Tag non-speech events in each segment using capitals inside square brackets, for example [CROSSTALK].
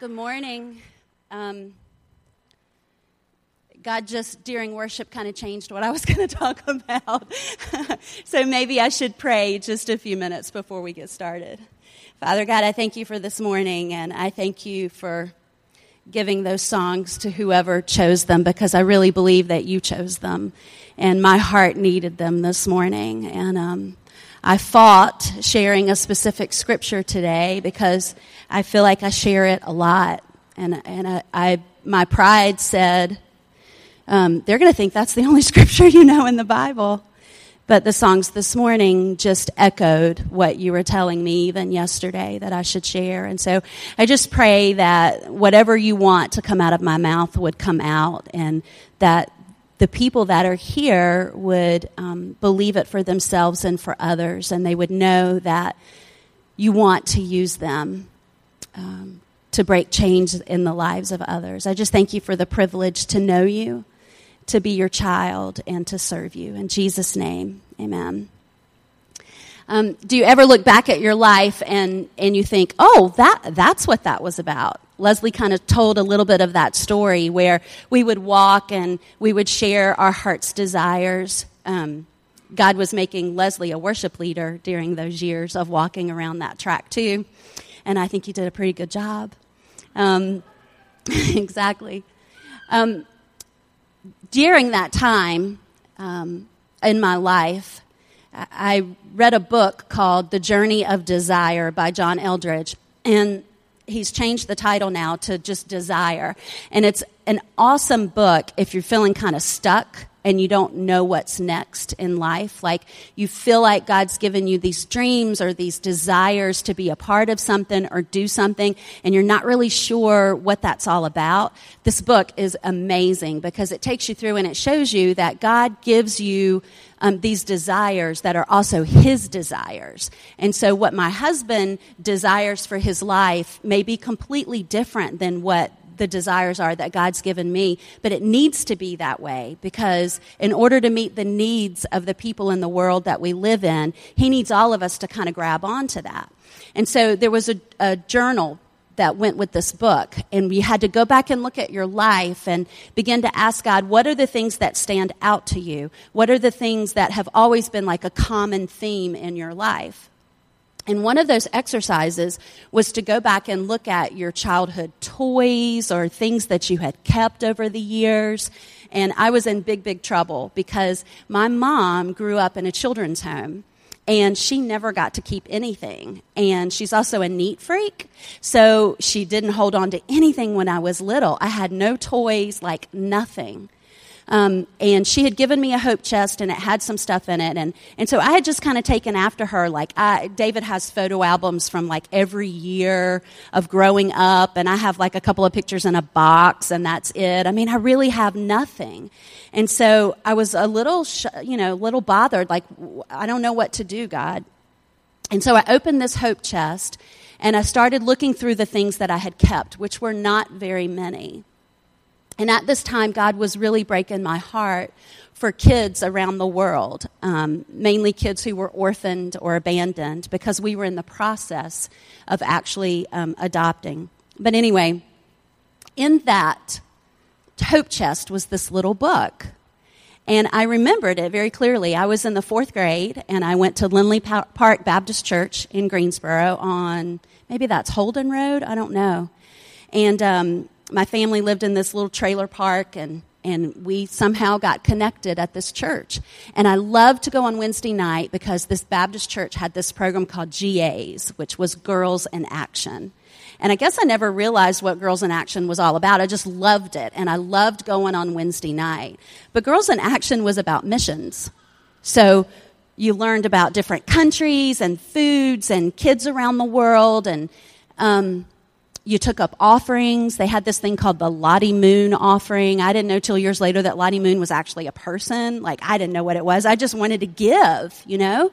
Good morning. Um, God just during worship kind of changed what I was [LAUGHS] going to talk about. [LAUGHS] so maybe I should pray just a few minutes before we get started. Father God, I thank you for this morning, and I thank you for giving those songs to whoever chose them because I really believe that you chose them, and my heart needed them this morning. And um, I fought sharing a specific scripture today because I feel like I share it a lot, and and I, I my pride said um, they're going to think that's the only [LAUGHS] scripture you know in the Bible. But the songs this morning just echoed what you were telling me even yesterday that I should share. And so I just pray that whatever you want to come out of my mouth would come out and that the people that are here would um, believe it for themselves and for others, and they would know that you want to use them um, to break change in the lives of others. I just thank you for the privilege to know you, to be your child, and to serve you. In Jesus' name, amen. Um, do you ever look back at your life and, and you think, oh, that, that's what that was about? Leslie kind of told a little bit of that story where we would walk and we would share our heart's desires. Um, God was making Leslie a worship leader during those years of walking around that track, too. And I think he did a pretty good job. Um, [LAUGHS] exactly. Um, during that time um, in my life, I read a book called The Journey of Desire by John Eldredge. And he's changed the title now to just Desire. And it's an awesome book if you're feeling kind of stuck and you don't know what's next in life. Like you feel like God's given you these dreams or these desires to be a part of something or do something, and you're not really sure what that's all about. This book is amazing because it takes you through and it shows you that God gives you um, these desires that are also his desires. And so, what my husband desires for his life may be completely different than what the desires are that God's given me, but it needs to be that way because in order to meet the needs of the people in the world that we live in, He needs all of us to kind of grab onto that. And so there was a, a journal that went with this book. And you had to go back and look at your life and begin to ask God, what are the things that stand out to you? What are the things that have always been like a common theme in your life? And one of those exercises was to go back and look at your childhood toys or things that you had kept over the years. And I was in big, big trouble because my mom grew up in a children's home and she never got to keep anything. And she's also a neat freak, so she didn't hold on to anything when I was little. I had no toys, like nothing. Um, and she had given me a hope chest and it had some stuff in it. And, and so I had just kind of taken after her. Like, I, David has photo albums from like every year of growing up. And I have like a couple of pictures in a box and that's it. I mean, I really have nothing. And so I was a little, sh- you know, a little bothered. Like, I don't know what to do, God. And so I opened this hope chest and I started looking through the things that I had kept, which were not very many. And at this time, God was really breaking my heart for kids around the world, um, mainly kids who were orphaned or abandoned, because we were in the process of actually um, adopting. But anyway, in that hope chest was this little book. And I remembered it very clearly. I was in the fourth grade, and I went to Lindley Park Baptist Church in Greensboro on maybe that's Holden Road, I don't know. And um, my family lived in this little trailer park and and we somehow got connected at this church. And I loved to go on Wednesday night because this Baptist church had this program called GAs, which was Girls in Action. And I guess I never realized what Girls in Action was all about. I just loved it. And I loved going on Wednesday night. But Girls in Action was about missions. So you learned about different countries and foods and kids around the world. And um, you took up offerings. They had this thing called the Lottie Moon offering. I didn't know till years later that Lottie Moon was actually a person. Like, I didn't know what it was. I just wanted to give, you know?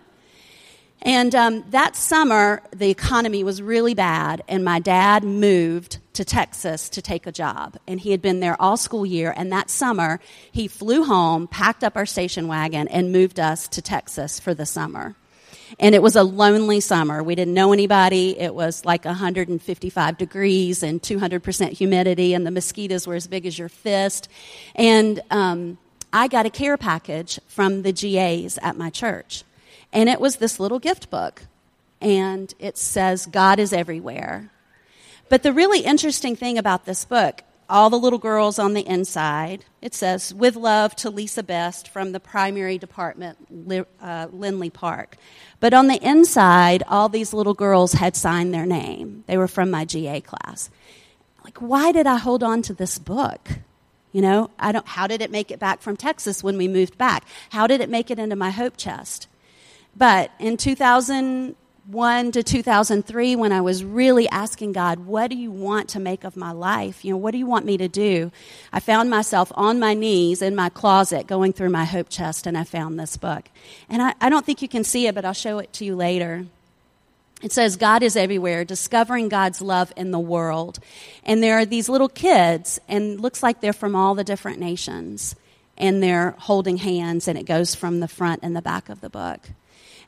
And um, that summer, the economy was really bad, and my dad moved to Texas to take a job. And he had been there all school year. And that summer, he flew home, packed up our station wagon, and moved us to Texas for the summer. And it was a lonely summer. We didn't know anybody. It was like 155 degrees and 200% humidity, and the mosquitoes were as big as your fist. And um, I got a care package from the GAs at my church. And it was this little gift book. And it says, God is everywhere. But the really interesting thing about this book, all the little girls on the inside, it says, with love to Lisa Best from the primary department, uh, Lindley Park. But on the inside, all these little girls had signed their name. They were from my GA class. Like, why did I hold on to this book? You know, I don't, how did it make it back from Texas when we moved back? How did it make it into my hope chest? But in 2001 to 2003, when I was really asking God, what do you want to make of my life? You know, what do you want me to do? I found myself on my knees in my closet going through my hope chest, and I found this book. And I, I don't think you can see it, but I'll show it to you later. It says God is everywhere, discovering God's love in the world. And there are these little kids, and looks like they're from all the different nations. And they're holding hands, and it goes from the front and the back of the book.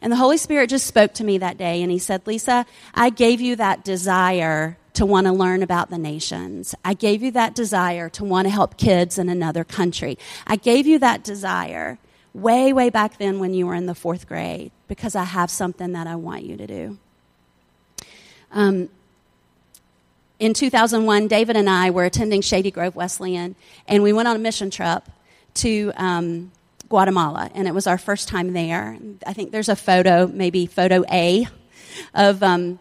And the Holy Spirit just spoke to me that day, and He said, Lisa, I gave you that desire to want to learn about the nations. I gave you that desire to want to help kids in another country. I gave you that desire way, way back then when you were in the fourth grade because I have something that I want you to do. Um, in 2001, David and I were attending Shady Grove Wesleyan, and we went on a mission trip to um, Guatemala, and it was our first time there. I think there's a photo, maybe photo A, of um,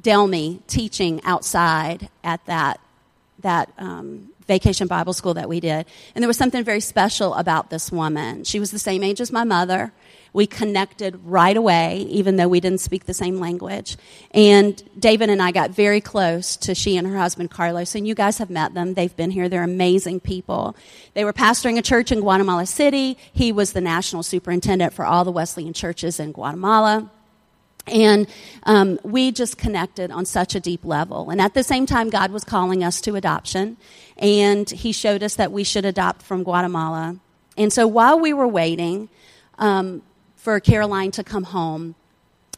Delmy teaching outside at that that um, vacation Bible school that we did, and there was something very special about this woman. She was the same age as my mother. We connected right away, even though we didn't speak the same language. And David and I got very close to she and her husband, Carlos. And you guys have met them. They've been here. They're amazing people. They were pastoring a church in Guatemala City. He was the national superintendent for all the Wesleyan churches in Guatemala. And um, we just connected on such a deep level. And at the same time, God was calling us to adoption. And He showed us that we should adopt from Guatemala. And so while we were waiting, um, for Caroline to come home,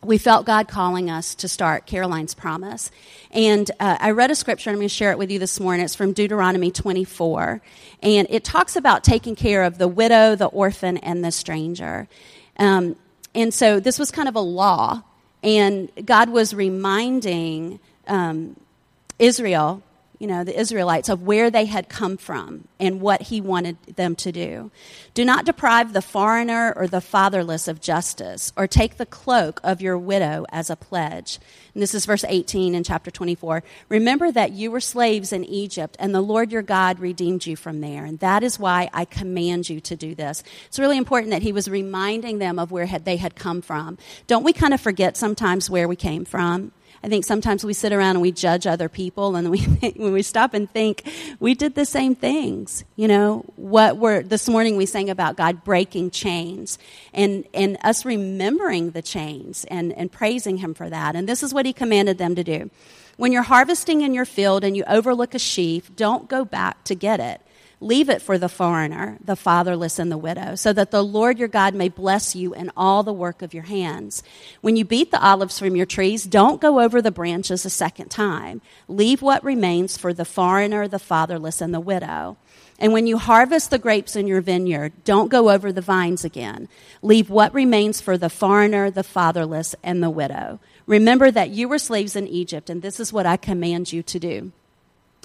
we felt God calling us to start Caroline's Promise. And uh, I read a scripture, I'm going to share it with you this morning. It's from Deuteronomy 24. And it talks about taking care of the widow, the orphan, and the stranger. Um, and so this was kind of a law. And God was reminding um, Israel you know, the Israelites of where they had come from and what he wanted them to do. Do not deprive the foreigner or the fatherless of justice, or take the cloak of your widow as a pledge. And this is verse 18 in chapter 24. Remember that you were slaves in Egypt, and the Lord your God redeemed you from there. And that is why I command you to do this. It's really important that he was reminding them of where they had come from. Don't we kind of forget sometimes where we came from? I think sometimes we sit around and we judge other people, and we [LAUGHS] when we stop and think, we did the same things. You know, what we're this morning we sang about God breaking chains, and and us remembering the chains and and praising Him for that. And this is what He commanded them to do. When you're harvesting in your field and you overlook a sheaf, don't go back to get it Leave it for the foreigner, the fatherless, and the widow, so that the Lord your God may bless you in all the work of your hands. When you beat the olives from your trees, don't go over the branches a second time. Leave what remains for the foreigner, the fatherless, and the widow. And when you harvest the grapes in your vineyard, don't go over the vines again. Leave what remains for the foreigner, the fatherless, and the widow. Remember that you were slaves in Egypt, and this is what I command you to do.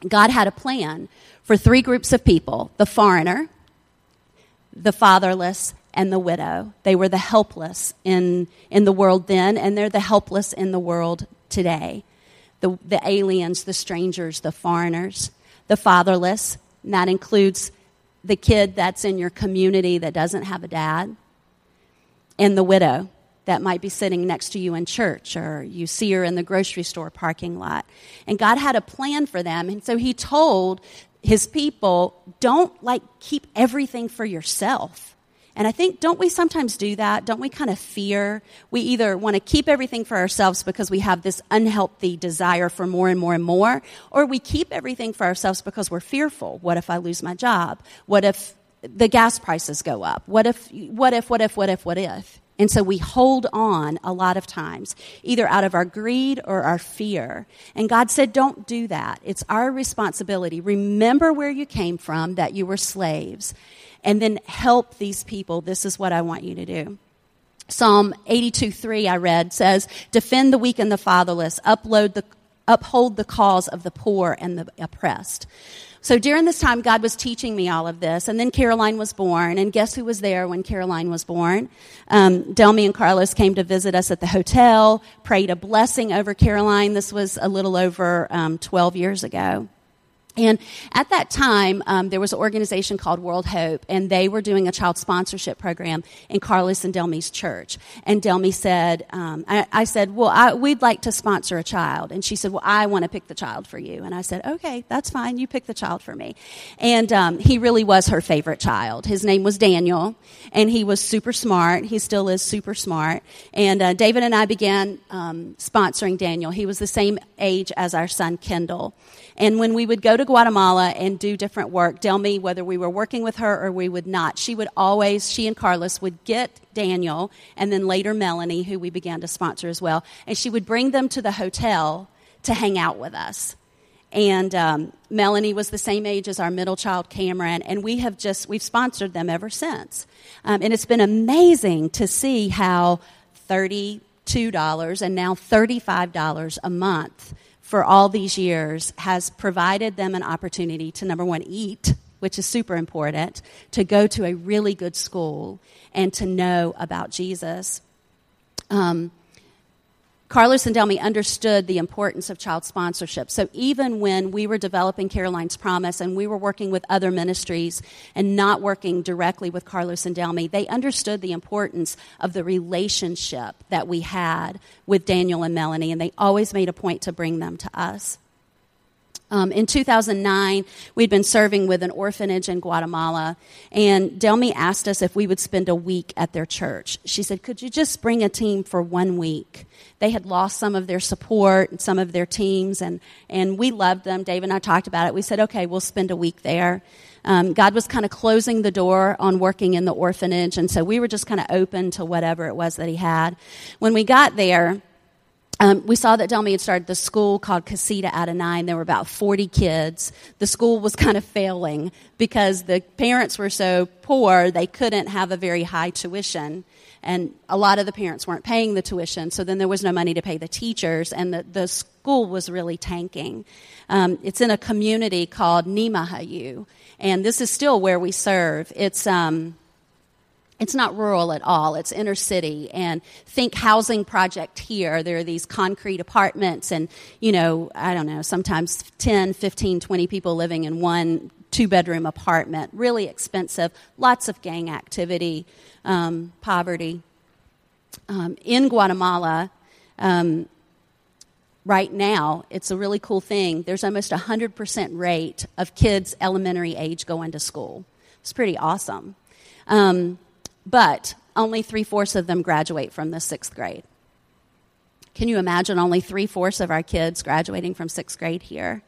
God had a plan for three groups of people the foreigner, the fatherless, and the widow. They were the helpless in, in the world then, and they're the helpless in the world today. The, the aliens, the strangers, the foreigners, the fatherless, and that includes the kid that's in your community that doesn't have a dad, and the widow that might be sitting next to you in church or you see her in the grocery store parking lot. And God had a plan for them. And so he told his people, don't like keep everything for yourself. And I think, don't we sometimes do that? Don't we kind of fear? We either want to keep everything for ourselves because we have this unhealthy desire for more and more and more, or we keep everything for ourselves because we're fearful. What if I lose my job? What if the gas prices go up? What if, what if, what if, what if, what if? And so we hold on a lot of times, either out of our greed or our fear. And God said, don't do that. It's our responsibility. Remember where you came from, that you were slaves, and then help these people. This is what I want you to do. Psalm 82 3, I read, says, Defend the weak and the fatherless, upload the, uphold the cause of the poor and the oppressed. So during this time, God was teaching me all of this. And then Caroline was born. And guess who was there when Caroline was born? Um, Delmy and Carlos came to visit us at the hotel, prayed a blessing over Caroline. This was a little over um, 12 years ago. And at that time, um, there was an organization called World Hope, and they were doing a child sponsorship program in Carlos and Delmy's church. And Delmy said, um, I, I, said, well, I, we'd like to sponsor a child. And she said, well, I want to pick the child for you. And I said, okay, that's fine. You pick the child for me. And um, he really was her favorite child. His name was Daniel, and he was super smart. He still is super smart. And uh, David and I began um, sponsoring Daniel. He was the same age as our son, Kendall. And when we would go to Guatemala and do different work, Delmy, whether we were working with her or we would not, she would always, she and Carlos would get Daniel and then later Melanie, who we began to sponsor as well, and she would bring them to the hotel to hang out with us. And um, Melanie was the same age as our middle child, Cameron, and we have just, we've sponsored them ever since. Um, and it's been amazing to see how $32 and now $35 a month for all these years has provided them an opportunity to, number one, eat, which is super important, to go to a really good school, and to know about Jesus. Um, Carlos and Delmy understood the importance of child sponsorship. So even when we were developing Caroline's Promise and we were working with other ministries and not working directly with Carlos and Delmy, they understood the importance of the relationship that we had with Daniel and Melanie, and they always made a point to bring them to us. Um, in 2009, we'd been serving with an orphanage in Guatemala, and Delmy asked us if we would spend a week at their church. She said, Could you just bring a team for one week? They had lost some of their support and some of their teams, and, and we loved them. Dave and I talked about it. We said, Okay, we'll spend a week there. Um, God was kind of closing the door on working in the orphanage, and so we were just kind of open to whatever it was that He had. When we got there, um, we saw that Delmy had started the school called Casita out of nine. There were about 40 kids. The school was [LAUGHS] kind of failing because the parents were so poor they couldn't have a very high tuition. And a lot of the parents weren't paying the tuition, so then there was no money to pay the teachers, and the, the school was really tanking. Um, it's in a community called Nimahayu, and this is still where we serve. It's. Um, it's not rural at all. It's inner city. And think housing project here. There are these concrete apartments and, you know, I don't know, sometimes 10, 15, 20 people living in one two bedroom apartment. Really expensive. Lots of gang activity, um, poverty. Um, in Guatemala, um, right now, it's a really cool thing. There's almost a 100% rate of kids elementary age going to school. It's pretty awesome. Um, but only three fourths of them graduate from the sixth grade. Can you imagine only three fourths of our kids graduating from sixth grade here?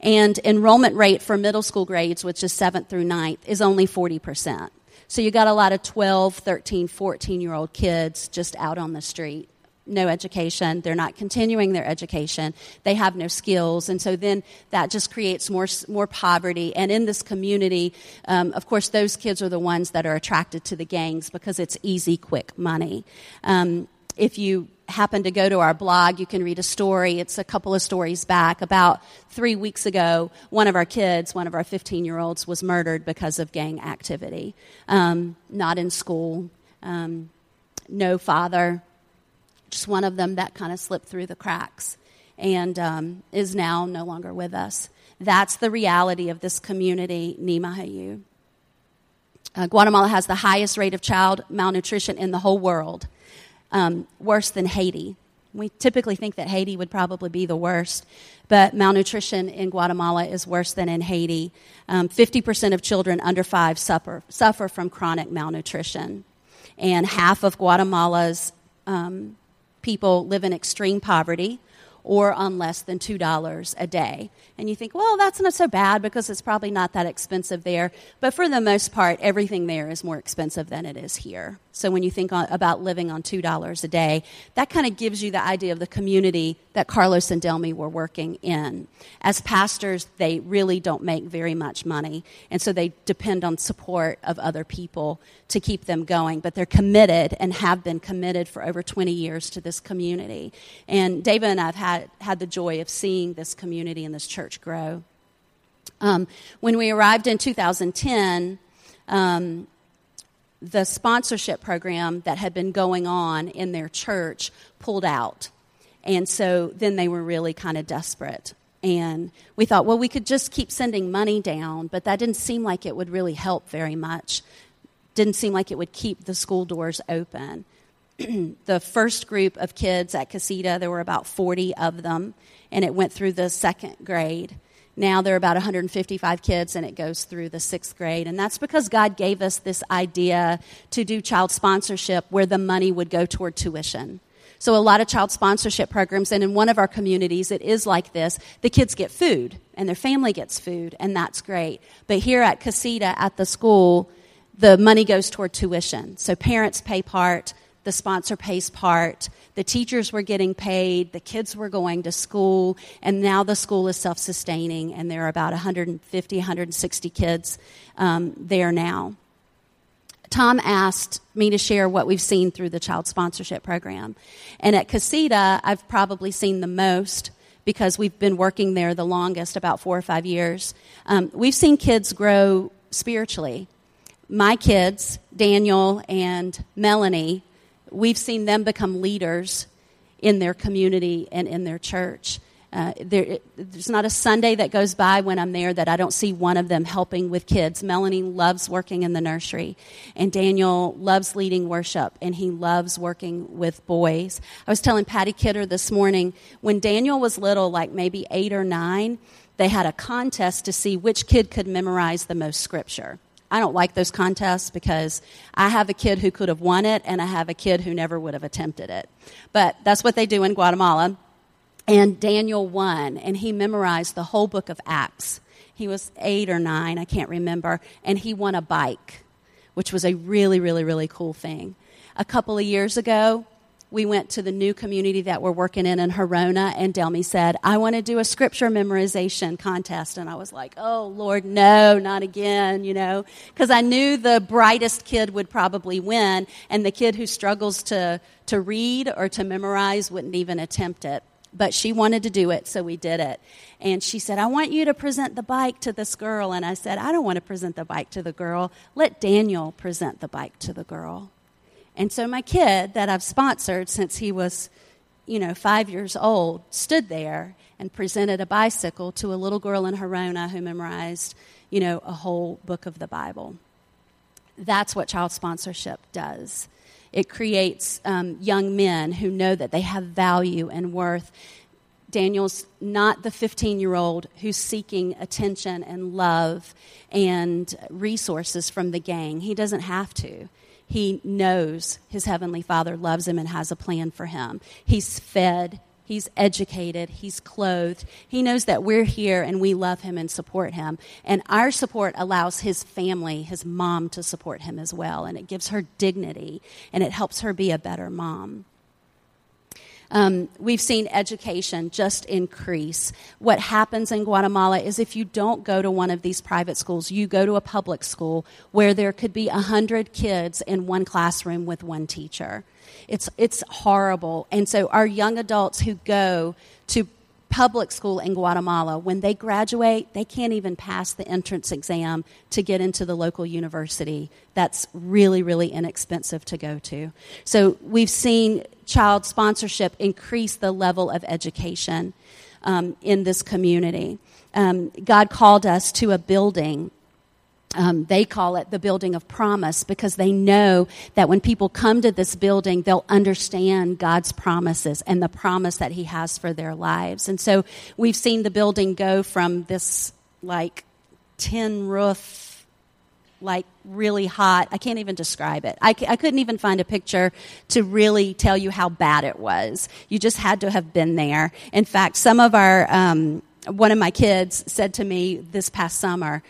And enrollment rate for middle school grades, which is seventh through ninth, is only 40%. So you got a lot of 12, 13, 14 year old kids just out on the street no education. They're not continuing their education. They have no skills. And so then that just creates more, more poverty. And in this community, um, of course, those kids are the ones that are attracted to the gangs because it's easy, quick money. Um, if you happen to go to our blog, you can read a story. It's a couple of stories back. About three weeks ago, one of our kids, one of our 15 year olds, was murdered because of gang activity. Um, not in school, um, no father, just one of them that kind of slipped through the cracks and um, is now no longer with us. That's the reality of this community, Nimahayu. Uh, Guatemala has the highest rate of child malnutrition in the whole world, um, worse than Haiti. We typically think that Haiti would probably be the worst, but malnutrition in Guatemala is worse than in Haiti. Um, 50% of children under five suffer, suffer from chronic malnutrition, and half of Guatemala's um, people live in extreme poverty or on less than $2 a day. And you think, well, that's not so bad because it's probably not that expensive there. But for the most part, everything there is more expensive than it is here. So when you think about living on $2 a day, that kind of gives you the idea of the community that Carlos and Delmy were working in. As pastors, they really don't make very much money, and so they depend on support of other people to keep them going. But they're committed and have been committed for over 20 years to this community. And David and I have had, had the joy of seeing this community and this church grow. Um, when we arrived in 2010, um, the sponsorship program that had been going on in their church pulled out. And so then they were really kind of desperate. And we thought, well, we could just keep sending money down, but that didn't seem like it would really help very much. Didn't seem like it would keep the school doors open. [CLEARS THROAT] the first group of kids at Casita, there were about 40 of them, and it went through the second grade. Now there are about 155 kids, and it goes through the sixth grade. And that's because God gave us this idea to do child sponsorship where the money would go toward tuition. So, a lot of child sponsorship programs, and in one of our communities, it is like this. The kids get food, and their family gets food, and that's great. But here at Casita, at the school, the money goes toward tuition. So, parents pay part, the sponsor pays part, the teachers were getting paid, the kids were going to school, and now the school is self sustaining, and there are about 150, 160 kids um, there now. Tom asked me to share what we've seen through the child sponsorship program. And at Casita, I've probably seen the most because we've been working there the longest, about four or five years. Um, we've seen kids grow spiritually. My kids, Daniel and Melanie, we've seen them become leaders in their community and in their church. Uh, there, it, there's not a Sunday that goes by when I'm there that I don't see one of them helping with kids. Melanie loves working in the nursery, and Daniel loves leading worship, and he loves working with boys. I was telling Patty Kidder this morning when Daniel was little, like maybe eight or nine, they had a contest to see which kid could memorize the most scripture. I don't like those contests because I have a kid who could have won it and I have a kid who never would have attempted it. But that's what they do in Guatemala. And Daniel won, and he memorized the whole book of Acts. He was eight or nine, I can't remember, and he won a bike, which was a really, really, really cool thing. A couple of years ago, we went to the new community that we're working in in Horona, and Delmy said, I want to do a scripture memorization contest. And I was like, oh, Lord, no, not again, you know, because I knew the brightest kid would probably win, and the kid who struggles to, to read or to memorize wouldn't even attempt it. But she wanted to do it, so we did it. And she said, I want you to present the bike to this girl. And I said, I don't want to present the bike to the girl. Let Daniel present the bike to the girl. And so my kid that I've sponsored since he was, you know, five years old stood there and presented a bicycle to a little girl in Horona who memorized, you know, a whole book of the Bible. That's what child sponsorship does. It creates um, young men who know that they have value and worth. Daniel's not the 15 year old who's seeking attention and love and resources from the gang. He doesn't have to. He knows his Heavenly Father loves him and has a plan for him. He's fed, He's educated. He's clothed. He knows that we're here and we love him and support him. And our support allows his family, his mom, to support him as well. And it gives her dignity and it helps her be a better mom. Um, we've seen education just increase. What happens in Guatemala is if you don't go to one of these private schools, you go to a public school where there could be 100 kids in one classroom with one teacher. It's, it's horrible. And so our young adults who go to public school in Guatemala, when they graduate, they can't even pass the entrance exam to get into the local university. That's really, really inexpensive to go to. So we've seen child sponsorship increase the level of education um, in this community. Um, God called us to a building um, they call it the building of promise because they know that when people come to this building, they'll understand God's promises and the promise that He has for their lives. And so we've seen the building go from this like tin roof like really hot. I can't even describe it. I, I couldn't even find a picture to really tell you how bad it was. You just had to have been there. In fact, some of our, um, one of my kids said to me this past summer,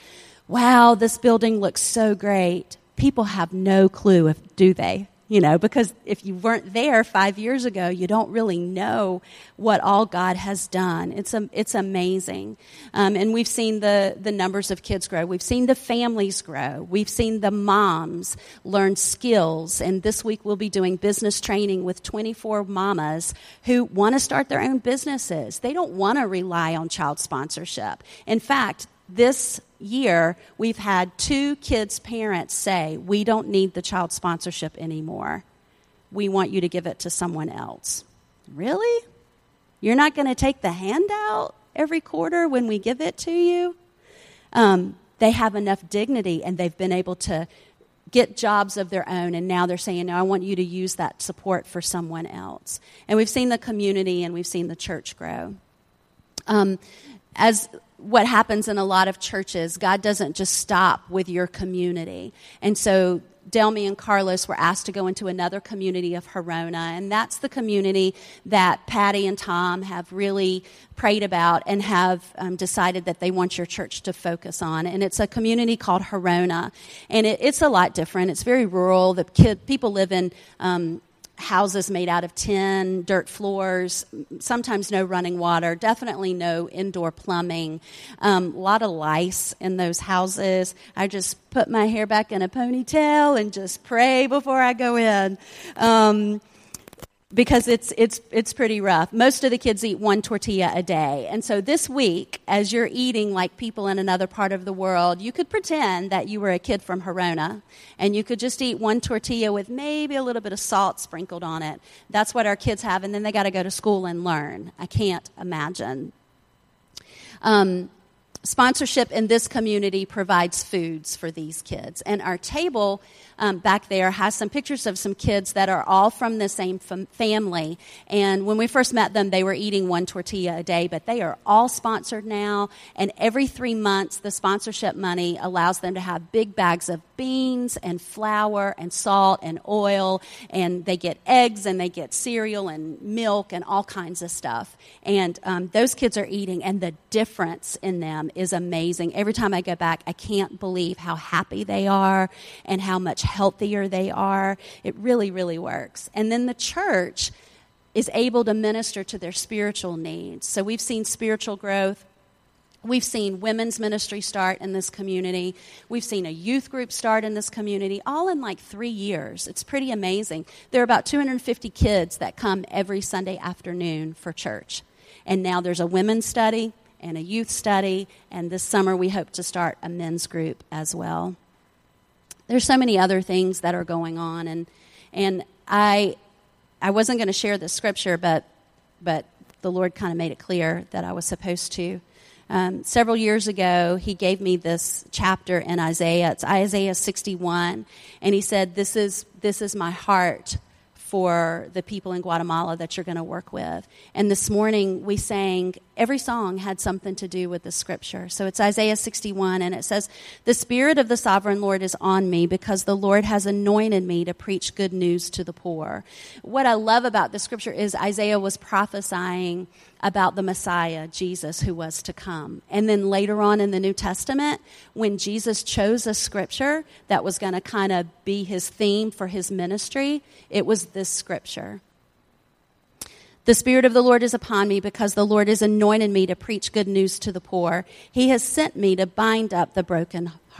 Wow, this building looks so great. People have no clue if, do they? You know, because if you weren't there five years ago, you don't really know what all God has done. It's, a, it's amazing. Um, and we've seen the, the numbers of kids grow. We've seen the families grow. We've seen the moms learn skills. And this week we'll be doing business training with 24 mamas who want to start their own businesses. They don't want to rely on child sponsorship. In fact, this year, we've had two kids' parents say, We don't need the child sponsorship anymore. We want you to give it to someone else. Really? You're not going to take the handout every quarter when we give it to you? Um, they have enough dignity and they've been able to get jobs of their own and now they're saying no i want you to use that support for someone else and we've seen the community and we've seen the church grow um, as what happens in a lot of churches, God doesn't just stop with your community. And so Delmy and Carlos were asked to go into another community of Herona, and that's the community that Patty and Tom have really prayed about and have um, decided that they want your church to focus on. And it's a community called Herona, and it, it's a lot different. It's very rural. The kid, people live in um, houses made out of tin, dirt floors, sometimes no running water, definitely no indoor plumbing, um, a lot of lice in those houses. I just put my hair back in a ponytail and just pray before I go in. Um, because it's it's it's pretty rough. Most of the kids eat one tortilla a day. And so this week as you're eating like people in another part of the world, you could pretend that you were a kid from Herona and you could just eat one tortilla with maybe a little bit of salt sprinkled on it. That's what our kids have and then they got to go to school and learn. I can't imagine. Um, sponsorship in this community provides foods for these kids. And our table um, back there has some pictures of some kids that are all from the same fam- family. And when we first met them, they were eating one tortilla a day, but they are all sponsored now. And every three months, the sponsorship money allows them to have big bags of beans and flour and salt and oil. And they get eggs and they get cereal and milk and all kinds of stuff. And um, those kids are eating, and the difference in them is amazing. Every time I go back, I can't believe how happy they are and how much healthier they are. It really, really works. And then the church is able to minister to their spiritual needs. So we've seen spiritual growth. We've seen women's ministry start in this community. We've seen a youth group start in this community, all in like three years. It's pretty amazing. There are about 250 kids that come every Sunday afternoon for church. And now there's a women's study and a youth study, and this summer we hope to start a men's group as well there's so many other things that are going on and and I I wasn't going to share the scripture but but the Lord kind of made it clear that I was supposed to. Um, several years ago, he gave me this chapter in Isaiah. It's Isaiah 61, and he said, "This is this is my heart for the people in Guatemala that you're going to work with." And this morning, we sang every song had something to do with the scripture. So it's Isaiah 61, and it says, The Spirit of the sovereign Lord is on me because the Lord has anointed me to preach good news to the poor. What I love about the scripture is Isaiah was prophesying about the Messiah, Jesus, who was to come. And then later on in the New Testament, when Jesus chose a scripture that was going to kind of be his theme for his ministry, it was this scripture. The Spirit of the Lord is upon me because the Lord has anointed me to preach good news to the poor. He has sent me to bind up the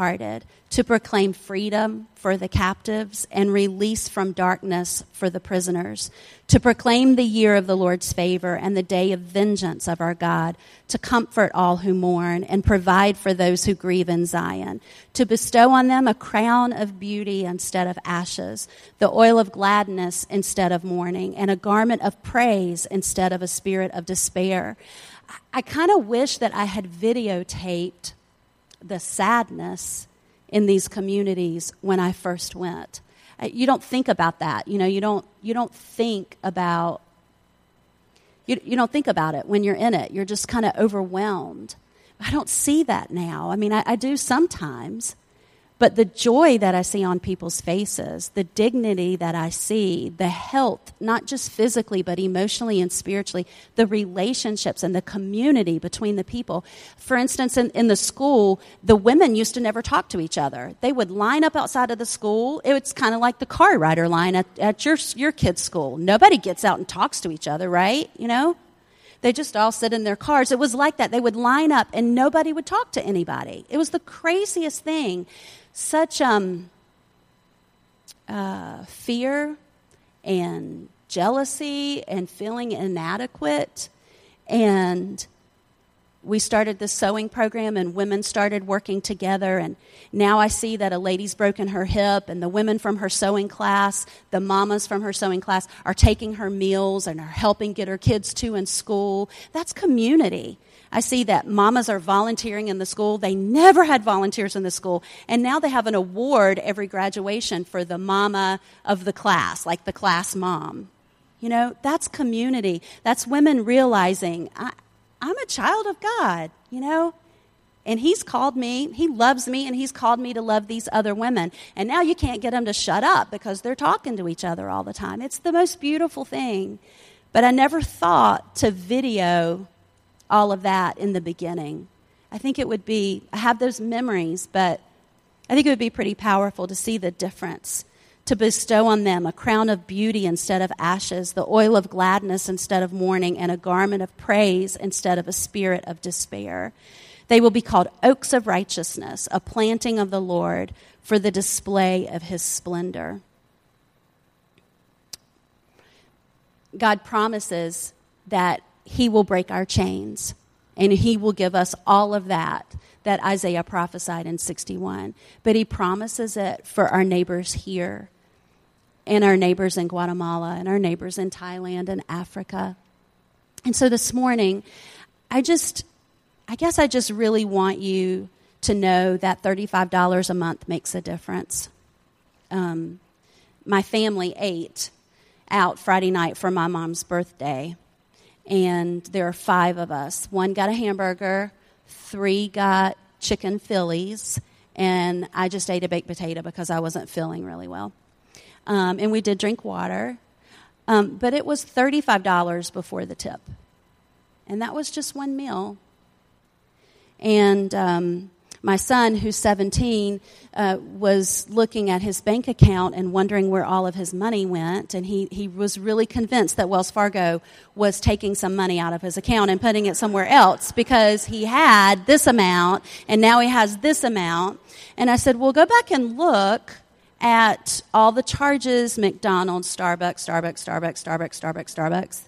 brokenhearted, to proclaim freedom for the captives and release from darkness for the prisoners, to proclaim the year of the Lord's favor and the day of vengeance of our God, to comfort all who mourn and provide for those who grieve in Zion, to bestow on them a crown of beauty instead of ashes, the oil of gladness instead of mourning, and a garment of praise instead of a spirit of despair. I kind of wish that I had videotaped the sadness in these communities when I first went. Uh, you don't think about that. You know, you don't, you don't think about you, you don't think about it when you're in it. You're just kind of overwhelmed. I don't see that now. I mean, I, I do sometimes, but the joy that I see on people's faces, the dignity that I see, the health, not just physically, but emotionally and spiritually, the relationships and the community between the people. For instance, in, in the school, the women used to never talk to each other. They would line up outside of the school. It's kind of like the car rider line at, at your, your kid's school. Nobody gets out and talks to each other, right? You know? They just all sit in their cars. It was like that. They would line up and nobody would talk to anybody. It was the craziest thing. Such um, uh, fear and jealousy and feeling inadequate. And we started the sewing program and women started working together. And now i see that a lady's broken her hip and the women from her sewing class the mamas from her sewing class are taking her meals and are helping get her kids to in school. That's community i see that mamas are volunteering in the school they never had volunteers in the school and now they have an award every graduation for the mama of the class like the class mom you know that's community that's women realizing I, I'm a child of God, you know? And he's called me, he loves me, and he's called me to love these other women. And now you can't get them to shut up because they're talking to each other all the time. It's the most beautiful thing. But I never thought to video all of that in the beginning. I think it would be, I have those memories, but I think it would be pretty powerful to see the difference to bestow on them a crown of beauty instead of ashes, the oil of gladness instead of mourning, and a garment of praise instead of a spirit of despair. They will be called oaks of righteousness, a planting of the Lord for the display of his splendor. God promises that he will break our chains and he will give us all of that that Isaiah prophesied in 61. But he promises it for our neighbors here and our neighbors in Guatemala and our neighbors in Thailand and Africa. And so this morning, I just, I guess I just really want you to know that $35 a month makes a difference. Um, my family ate out Friday night for my mom's birthday, and there are five of us. One got a hamburger, three got chicken Phillies, and I just ate a baked potato because I wasn't feeling really well um, and we did drink water. Um, but it was $35 before the tip. And that was just one meal. And um, my son, who's 17, uh, was looking at his bank account and wondering where all of his money went. And he, he was really convinced that Wells Fargo was taking some money out of his account and putting it somewhere else because he had this amount and now he has this amount. And I said, Well, go back and look at all the charges McDonald's, Starbucks, Starbucks, Starbucks, Starbucks, Starbucks, Starbucks.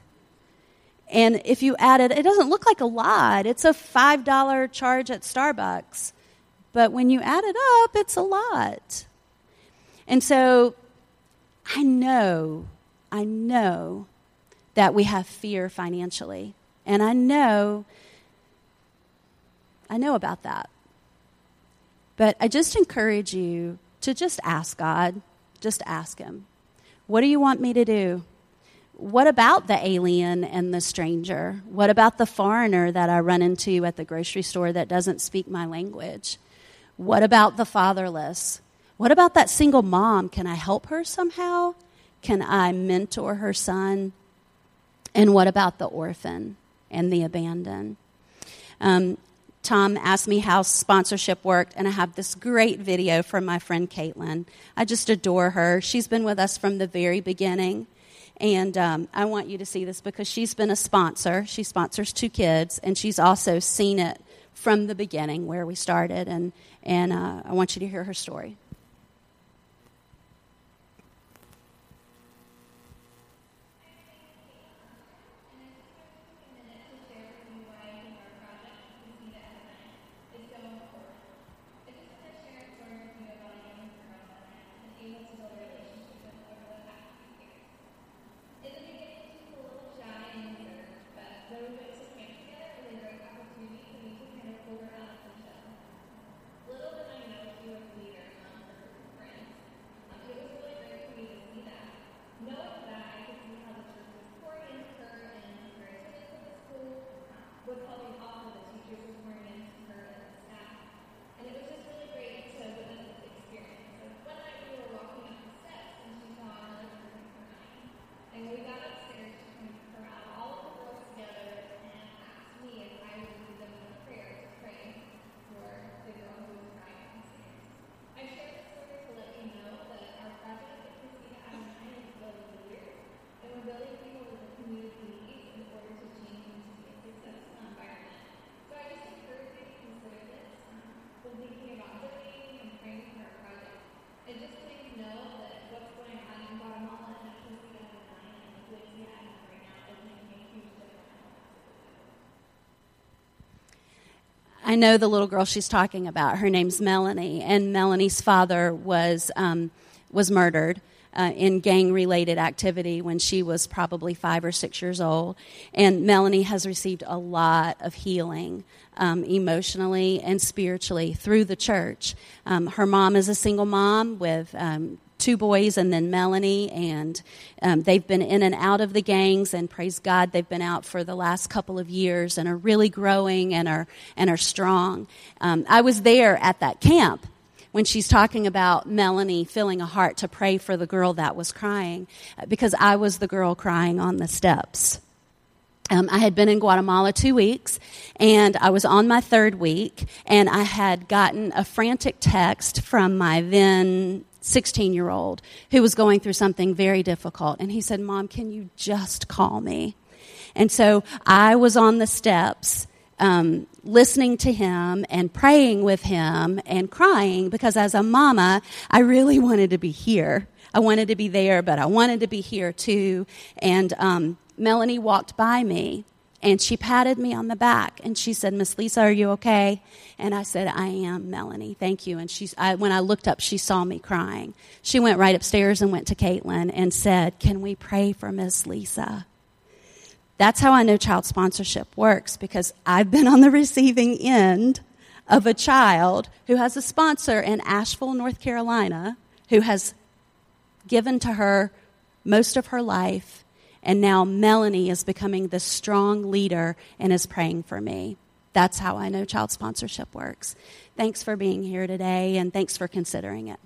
And if you add it, it doesn't look like a lot. It's a $5 charge at Starbucks. But when you add it up, it's a lot. And so I know, I know that we have fear financially. And I know, I know about that. But I just encourage you to just ask God, just ask Him, What do you want me to do? What about the alien and the stranger? What about the foreigner that I run into at the grocery store that doesn't speak my language? What about the fatherless? What about that single mom? Can I help her somehow? Can I mentor her son? And what about the orphan and the abandoned? Um, Tom asked me how sponsorship worked, and I have this great video from my friend Caitlin. I just adore her. She's been with us from the very beginning. And um, I want you to see this because she's been a sponsor. She sponsors two kids, and she's also seen it from the beginning where we started. And, and uh, I want you to hear her story. I know the little girl she's talking about. Her name's Melanie, and Melanie's father was um, was murdered. Uh, in gang related activity when she was probably five or six years old. And Melanie has received a lot of healing um, emotionally and spiritually through the church. Um, her mom is a single mom with um, two boys and then Melanie, and um, they've been in and out of the gangs. And praise God, they've been out for the last couple of years and are really growing and are and are strong. Um, I was there at that camp when she's talking about Melanie feeling a heart to pray for the girl that was crying, because I was the girl crying on the steps. Um, I had been in Guatemala two weeks, and I was on my third week, and I had gotten a frantic text from my then 16 year old who was going through something very difficult. And he said, Mom, can you just call me? And so I was on the steps. Um, listening to him and praying with him and crying because as a mama, I really wanted to be here. I wanted to be there, but I wanted to be here too. And um, Melanie walked by me and she patted me on the back and she said, Miss Lisa, are you okay? And I said, I am, Melanie. Thank you. And she's, I, when I looked up, she saw me crying. She went right upstairs and went to Caitlin and said, Can we pray for Miss Lisa? That's how I know child sponsorship works because I've been on the receiving end of a child who has a sponsor in Asheville, North Carolina, who has given to her most of her life and now Melanie is becoming this strong leader and is praying for me. That's how I know child sponsorship works. Thanks for being here today, and thanks for considering it.